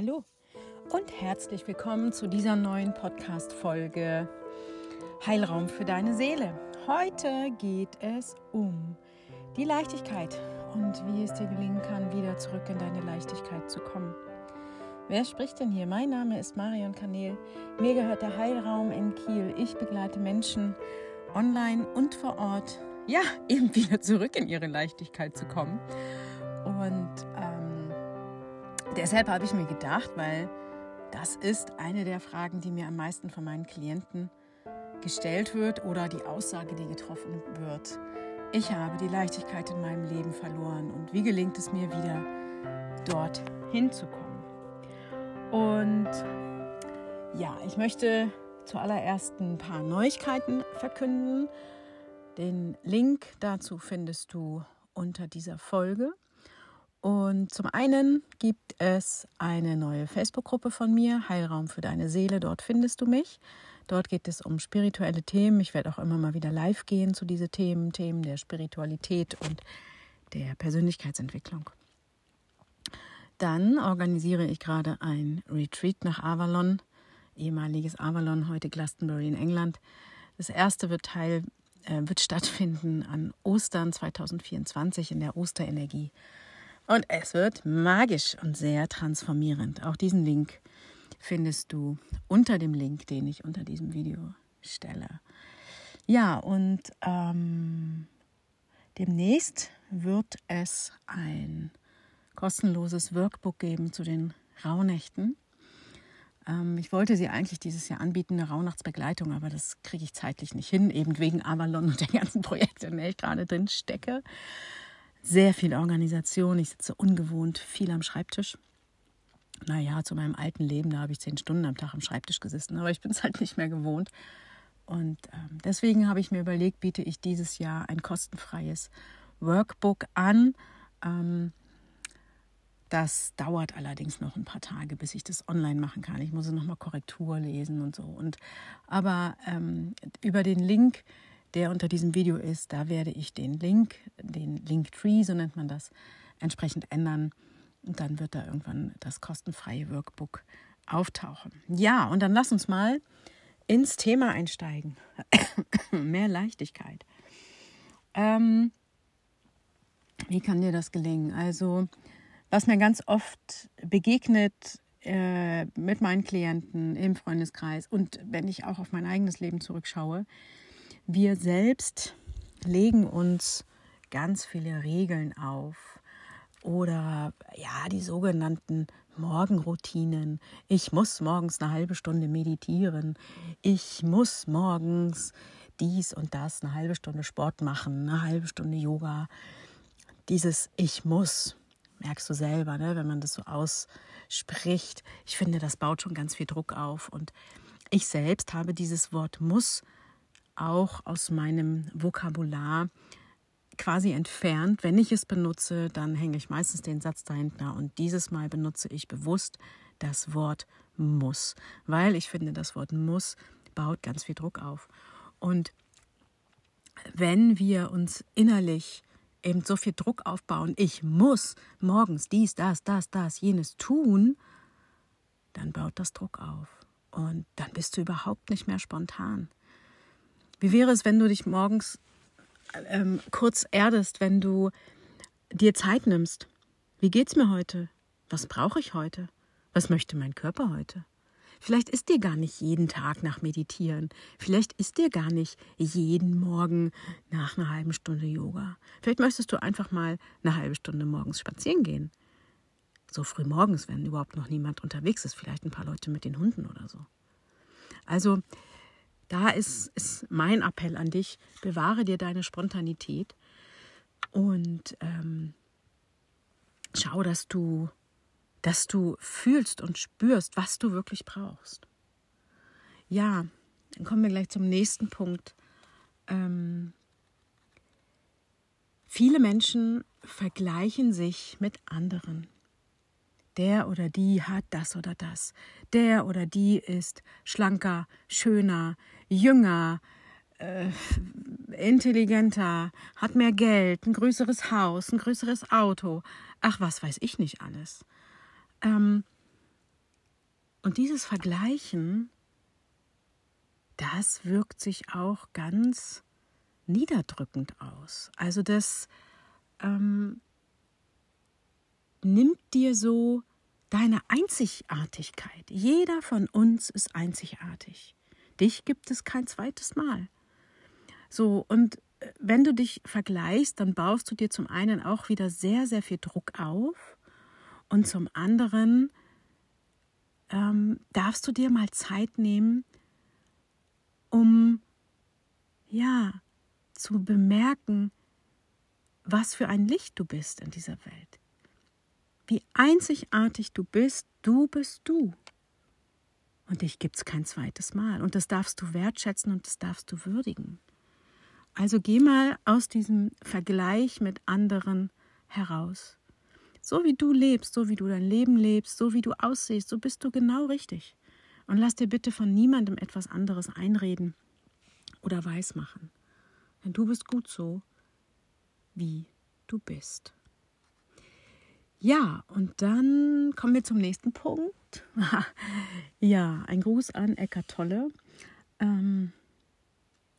Hallo und herzlich willkommen zu dieser neuen Podcast-Folge Heilraum für deine Seele. Heute geht es um die Leichtigkeit und wie es dir gelingen kann, wieder zurück in deine Leichtigkeit zu kommen. Wer spricht denn hier? Mein Name ist Marion Kanel. Mir gehört der Heilraum in Kiel. Ich begleite Menschen online und vor Ort, ja, eben wieder zurück in ihre Leichtigkeit zu kommen. Und ähm, deshalb habe ich mir gedacht, weil das ist eine der Fragen, die mir am meisten von meinen Klienten gestellt wird oder die Aussage, die getroffen wird. Ich habe die Leichtigkeit in meinem Leben verloren und wie gelingt es mir wieder, dort hinzukommen? Und ja, ich möchte zuallererst ein paar Neuigkeiten verkünden. Den Link dazu findest du unter dieser Folge. Und zum einen gibt es eine neue Facebook-Gruppe von mir, Heilraum für deine Seele. Dort findest du mich. Dort geht es um spirituelle Themen. Ich werde auch immer mal wieder live gehen zu diesen Themen, Themen der Spiritualität und der Persönlichkeitsentwicklung. Dann organisiere ich gerade ein Retreat nach Avalon, ehemaliges Avalon, heute Glastonbury in England. Das erste wird Teil äh, wird stattfinden an Ostern 2024 in der Osterenergie. Und es wird magisch und sehr transformierend. Auch diesen Link findest du unter dem Link, den ich unter diesem Video stelle. Ja, und ähm, demnächst wird es ein kostenloses Workbook geben zu den Rauhnächten. Ähm, ich wollte sie eigentlich dieses Jahr anbieten, eine Rauhnachtsbegleitung, aber das kriege ich zeitlich nicht hin, eben wegen Avalon und der ganzen Projekte, in der ich gerade drin stecke sehr viel Organisation. Ich sitze ungewohnt viel am Schreibtisch. Naja, zu meinem alten Leben, da habe ich zehn Stunden am Tag am Schreibtisch gesessen, aber ich bin es halt nicht mehr gewohnt. Und ähm, deswegen habe ich mir überlegt, biete ich dieses Jahr ein kostenfreies Workbook an. Ähm, das dauert allerdings noch ein paar Tage, bis ich das online machen kann. Ich muss noch mal Korrektur lesen und so. Und aber ähm, über den Link der unter diesem Video ist. Da werde ich den Link, den Linktree, so nennt man das, entsprechend ändern. Und dann wird da irgendwann das kostenfreie Workbook auftauchen. Ja, und dann lass uns mal ins Thema einsteigen. Mehr Leichtigkeit. Ähm, wie kann dir das gelingen? Also, was mir ganz oft begegnet äh, mit meinen Klienten im Freundeskreis und wenn ich auch auf mein eigenes Leben zurückschaue, wir selbst legen uns ganz viele Regeln auf oder ja, die sogenannten Morgenroutinen. Ich muss morgens eine halbe Stunde meditieren. Ich muss morgens dies und das, eine halbe Stunde Sport machen, eine halbe Stunde Yoga. Dieses Ich muss, merkst du selber, ne, wenn man das so ausspricht. Ich finde, das baut schon ganz viel Druck auf. Und ich selbst habe dieses Wort muss auch aus meinem Vokabular quasi entfernt. Wenn ich es benutze, dann hänge ich meistens den Satz dahinter und dieses Mal benutze ich bewusst das Wort muss, weil ich finde, das Wort muss baut ganz viel Druck auf. Und wenn wir uns innerlich eben so viel Druck aufbauen, ich muss morgens dies, das, das, das, jenes tun, dann baut das Druck auf. Und dann bist du überhaupt nicht mehr spontan. Wie wäre es, wenn du dich morgens ähm, kurz erdest, wenn du dir Zeit nimmst? Wie geht's mir heute? Was brauche ich heute? Was möchte mein Körper heute? Vielleicht ist dir gar nicht jeden Tag nach Meditieren. Vielleicht ist dir gar nicht jeden Morgen nach einer halben Stunde Yoga. Vielleicht möchtest du einfach mal eine halbe Stunde morgens spazieren gehen. So früh morgens, wenn überhaupt noch niemand unterwegs ist. Vielleicht ein paar Leute mit den Hunden oder so. Also da ist, ist mein Appell an dich, bewahre dir deine Spontanität und ähm, schau, dass du, dass du fühlst und spürst, was du wirklich brauchst. Ja, dann kommen wir gleich zum nächsten Punkt. Ähm, viele Menschen vergleichen sich mit anderen der oder die hat das oder das. Der oder die ist schlanker, schöner, jünger, äh, intelligenter, hat mehr Geld, ein größeres Haus, ein größeres Auto. Ach, was weiß ich nicht alles. Ähm, Und dieses Vergleichen, das wirkt sich auch ganz niederdrückend aus. Also das ähm, nimmt dir so deine Einzigartigkeit. Jeder von uns ist einzigartig. Dich gibt es kein zweites Mal. So, und äh, wenn du dich vergleichst, dann baust du dir zum einen auch wieder sehr, sehr viel Druck auf und zum anderen ähm, darfst du dir mal Zeit nehmen, um ja zu bemerken, was für ein Licht du bist in dieser Welt. Wie einzigartig du bist, du bist du. Und dich gibt es kein zweites Mal. Und das darfst du wertschätzen und das darfst du würdigen. Also geh mal aus diesem Vergleich mit anderen heraus. So wie du lebst, so wie du dein Leben lebst, so wie du aussiehst, so bist du genau richtig. Und lass dir bitte von niemandem etwas anderes einreden oder weismachen. Denn du bist gut so, wie du bist. Ja, und dann kommen wir zum nächsten Punkt. ja, ein Gruß an Eckart Tolle. Ähm,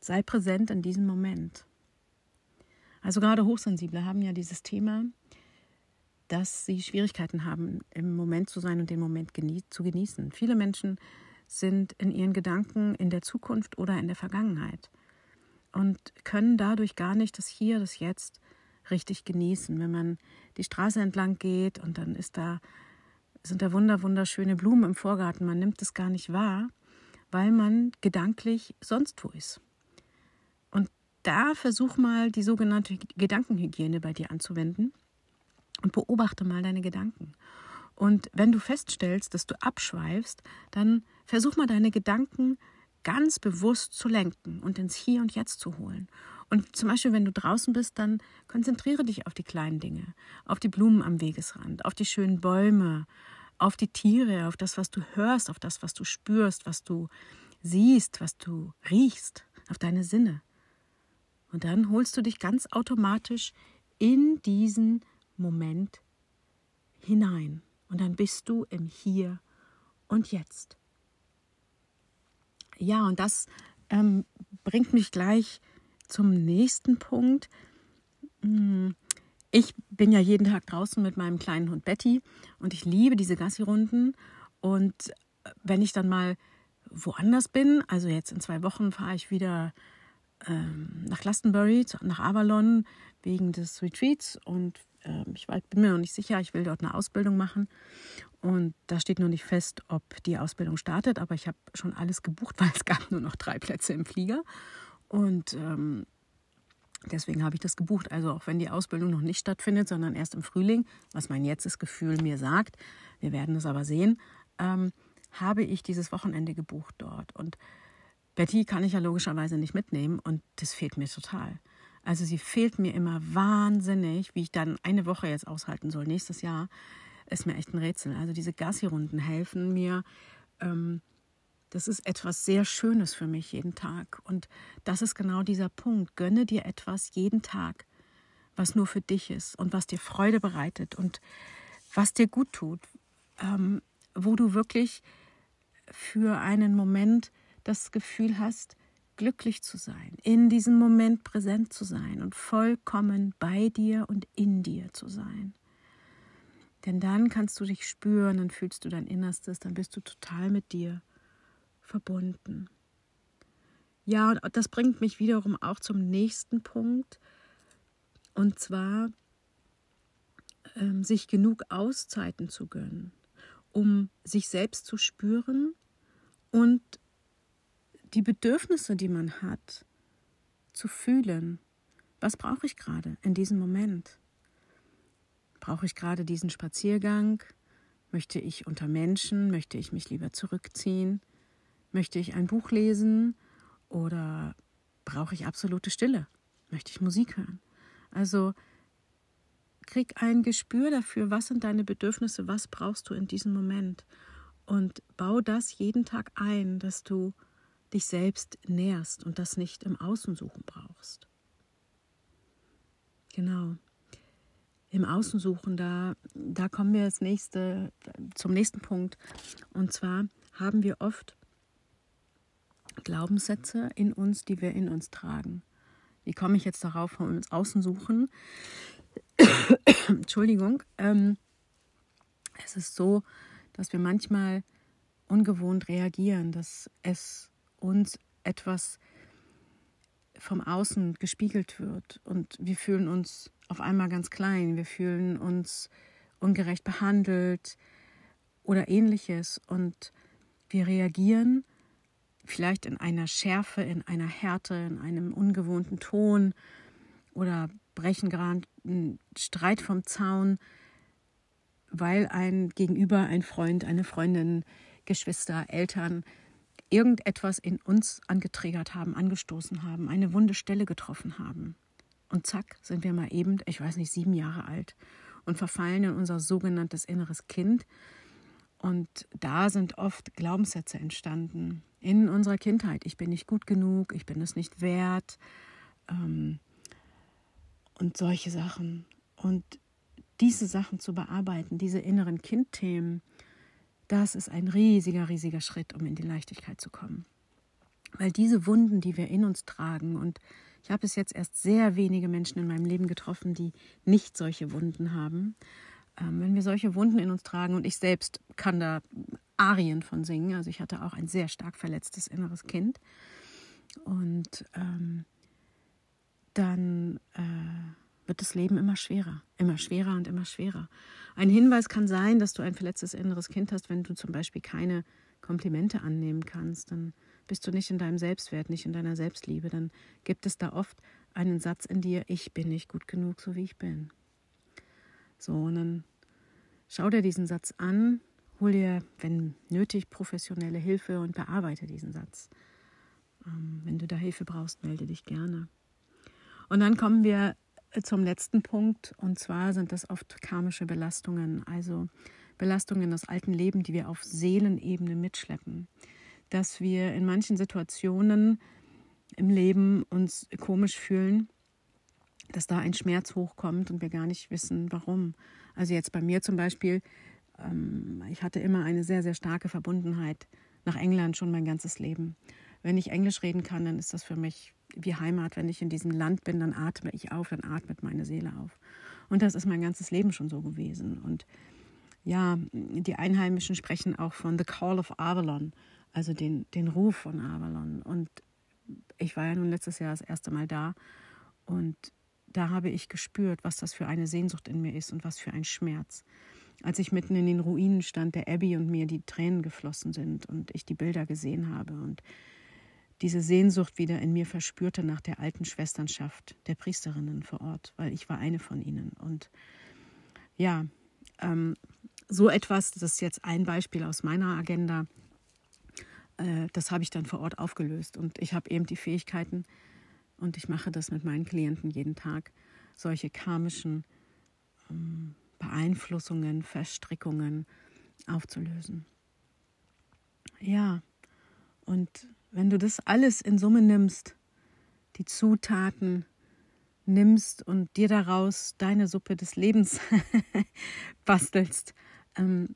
sei präsent in diesem Moment. Also gerade Hochsensible haben ja dieses Thema, dass sie Schwierigkeiten haben, im Moment zu sein und den Moment genie zu genießen. Viele Menschen sind in ihren Gedanken in der Zukunft oder in der Vergangenheit und können dadurch gar nicht das Hier, das Jetzt richtig genießen. Wenn man die Straße entlang geht und dann ist da, sind da wunder, wunderschöne Blumen im Vorgarten, man nimmt es gar nicht wahr, weil man gedanklich sonst wo ist. Und da versuch mal die sogenannte Gedankenhygiene bei dir anzuwenden und beobachte mal deine Gedanken. Und wenn du feststellst, dass du abschweifst, dann versuch mal deine Gedanken ganz bewusst zu lenken und ins Hier und Jetzt zu holen. Und zum Beispiel, wenn du draußen bist, dann konzentriere dich auf die kleinen Dinge, auf die Blumen am Wegesrand, auf die schönen Bäume, auf die Tiere, auf das, was du hörst, auf das, was du spürst, was du siehst, was du riechst, auf deine Sinne. Und dann holst du dich ganz automatisch in diesen Moment hinein. Und dann bist du im Hier und Jetzt. Ja, und das ähm, bringt mich gleich zum nächsten Punkt. Hm, ich bin ja jeden Tag draußen mit meinem kleinen Hund Betty und ich liebe diese Gassi-Runden. Und äh, wenn ich dann mal woanders bin, also jetzt in zwei Wochen fahre ich wieder ähm, nach Glastonbury, nach Avalon wegen des Retreats und äh, ich bin mir noch nicht sicher, ich will dort eine Ausbildung machen und da steht noch nicht fest, ob die Ausbildung startet, aber ich habe schon alles gebucht, weil es gab nur noch drei Plätze im Flieger und ähm, deswegen habe ich das gebucht. Also auch wenn die Ausbildung noch nicht stattfindet, sondern erst im Frühling, was mein jetztes Gefühl mir sagt, wir werden es aber sehen, ähm, habe ich dieses Wochenende gebucht dort und Betty kann ich ja logischerweise nicht mitnehmen und das fehlt mir total. Also sie fehlt mir immer wahnsinnig, wie ich dann eine Woche jetzt aushalten soll. Nächstes Jahr ist mir echt ein Rätsel. Also diese Gassi-Runden helfen mir. Ähm, das ist etwas sehr Schönes für mich jeden Tag. Und das ist genau dieser Punkt. Gönne dir etwas jeden Tag, was nur für dich ist und was dir Freude bereitet und was dir gut tut. Ähm, wo du wirklich für einen Moment das Gefühl hast, glücklich zu sein, in diesem Moment präsent zu sein und vollkommen bei dir und in dir zu sein. Denn dann kannst du dich spüren, dann fühlst du dein Innerstes, dann bist du total mit dir verbunden. Ja, und das bringt mich wiederum auch zum nächsten Punkt. Und zwar ähm, sich genug Auszeiten zu gönnen, um sich selbst zu spüren und die Bedürfnisse, die man hat, zu fühlen. Was brauche ich gerade in diesem Moment? Brauche ich gerade diesen Spaziergang? Möchte ich unter Menschen? Möchte ich mich lieber zurückziehen? Möchte ich ein Buch lesen? Oder brauche ich absolute Stille? Möchte ich Musik hören? Also krieg ein Gespür dafür, was sind deine Bedürfnisse, was brauchst du in diesem Moment und bau das jeden Tag ein, dass du dich selbst nährst und das nicht im Außen suchen brauchst. Genau. Im Außen suchen, da, da kommen wir das nächste, zum nächsten Punkt. Und zwar haben wir oft Glaubenssätze in uns, die wir in uns tragen. Wie komme ich jetzt darauf, von uns außen suchen? Entschuldigung. Ähm, es ist so, dass wir manchmal ungewohnt reagieren, dass es uns etwas vom Außen gespiegelt wird und wir fühlen uns auf einmal ganz klein, wir fühlen uns ungerecht behandelt oder ähnliches und wir reagieren vielleicht in einer Schärfe, in einer Härte, in einem ungewohnten Ton oder brechen gerade einen Streit vom Zaun, weil ein Gegenüber, ein Freund, eine Freundin, Geschwister, Eltern irgendetwas in uns angetriggert haben, angestoßen haben, eine wunde Stelle getroffen haben. Und zack, sind wir mal eben, ich weiß nicht, sieben Jahre alt und verfallen in unser sogenanntes inneres Kind. Und da sind oft Glaubenssätze entstanden in unserer Kindheit. Ich bin nicht gut genug, ich bin es nicht wert ähm, und solche Sachen. Und diese Sachen zu bearbeiten, diese inneren Kindthemen, das ist ein riesiger, riesiger Schritt, um in die Leichtigkeit zu kommen. Weil diese Wunden, die wir in uns tragen, und ich habe bis jetzt erst sehr wenige Menschen in meinem Leben getroffen, die nicht solche Wunden haben. Ähm, wenn wir solche Wunden in uns tragen, und ich selbst kann da Arien von singen, also ich hatte auch ein sehr stark verletztes inneres Kind, und ähm, dann äh, wird das Leben immer schwerer, immer schwerer und immer schwerer. Ein Hinweis kann sein, dass du ein verletztes inneres Kind hast, wenn du zum Beispiel keine Komplimente annehmen kannst, dann bist du nicht in deinem Selbstwert, nicht in deiner Selbstliebe. Dann gibt es da oft einen Satz in dir, ich bin nicht gut genug, so wie ich bin. So, und dann schau dir diesen Satz an, hol dir, wenn nötig, professionelle Hilfe und bearbeite diesen Satz. Ähm, wenn du da Hilfe brauchst, melde dich gerne. Und dann kommen wir zum letzten Punkt, und zwar sind das oft karmische Belastungen, also Belastungen aus alten Leben, die wir auf Seelenebene mitschleppen. Dass wir in manchen Situationen im Leben uns komisch fühlen, dass da ein Schmerz hochkommt und wir gar nicht wissen, warum. Also jetzt bei mir zum Beispiel, ähm, ich hatte immer eine sehr, sehr starke Verbundenheit nach England schon mein ganzes Leben. Wenn ich Englisch reden kann, dann ist das für mich wie Heimat. Wenn ich in diesem Land bin, dann atme ich auf, dann atmet meine Seele auf. Und das ist mein ganzes Leben schon so gewesen. Und ja, die Einheimischen sprechen auch von The Call of Avalon, also den, den Ruf von Avalon. Und ich war ja nun letztes Jahr das erste Mal da und da habe ich gespürt, was das für eine Sehnsucht in mir ist und was für ein Schmerz. Als ich mitten in den Ruinen stand, der Abbey und mir die Tränen geflossen sind und ich die Bilder gesehen habe und diese Sehnsucht wieder in mir verspürte nach der alten Schwesternschaft der Priesterinnen vor Ort, weil ich war eine von ihnen. Und ja, ähm, so etwas, das ist jetzt ein Beispiel aus meiner Agenda, äh, das habe ich dann vor Ort aufgelöst. Und ich habe eben die Fähigkeiten, und ich mache das mit meinen Klienten jeden Tag, solche karmischen ähm, Beeinflussungen, Verstrickungen aufzulösen. Ja, und wenn du das alles in Summe nimmst, die Zutaten nimmst und dir daraus deine Suppe des Lebens bastelst, ähm,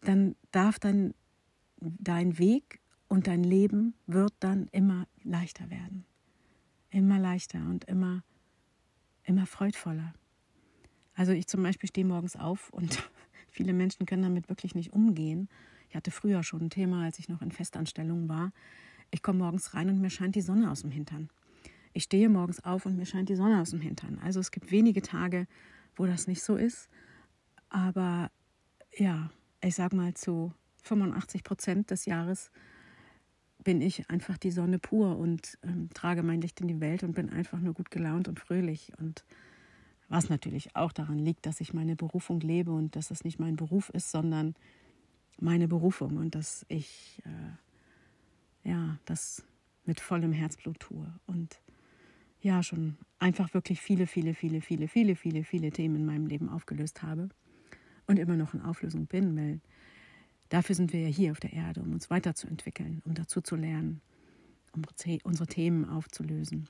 dann darf dein, dein Weg und dein Leben wird dann immer leichter werden. Immer leichter und immer, immer freudvoller. Also ich zum Beispiel stehe morgens auf und viele Menschen können damit wirklich nicht umgehen ich hatte früher schon ein Thema, als ich noch in Festanstellungen war. Ich komme morgens rein und mir scheint die Sonne aus dem Hintern. Ich stehe morgens auf und mir scheint die Sonne aus dem Hintern. Also es gibt wenige Tage, wo das nicht so ist. Aber ja, ich sag mal zu 85 Prozent des Jahres bin ich einfach die Sonne pur und ähm, trage mein Licht in die Welt und bin einfach nur gut gelaunt und fröhlich. Und was natürlich auch daran liegt, dass ich meine Berufung lebe und dass es nicht mein Beruf ist, sondern meine Berufung und dass ich äh, ja das mit vollem Herzblut tue und ja schon einfach wirklich viele, viele, viele, viele, viele, viele, viele Themen in meinem Leben aufgelöst habe und immer noch in Auflösung bin, weil dafür sind wir ja hier auf der Erde, um uns weiterzuentwickeln, um dazu zu lernen, um unsere Themen aufzulösen.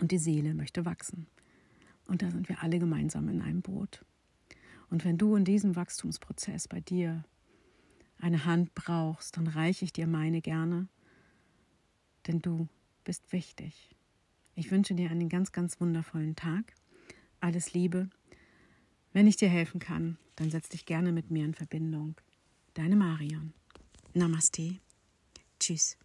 Und die Seele möchte wachsen. Und da sind wir alle gemeinsam in einem Boot. Und wenn du in diesem Wachstumsprozess bei dir eine Hand brauchst, dann reiche ich dir meine gerne, denn du bist wichtig. Ich wünsche dir einen ganz, ganz wundervollen Tag. Alles Liebe. Wenn ich dir helfen kann, dann setz dich gerne mit mir in Verbindung. Deine Marion. Namaste. Tschüss.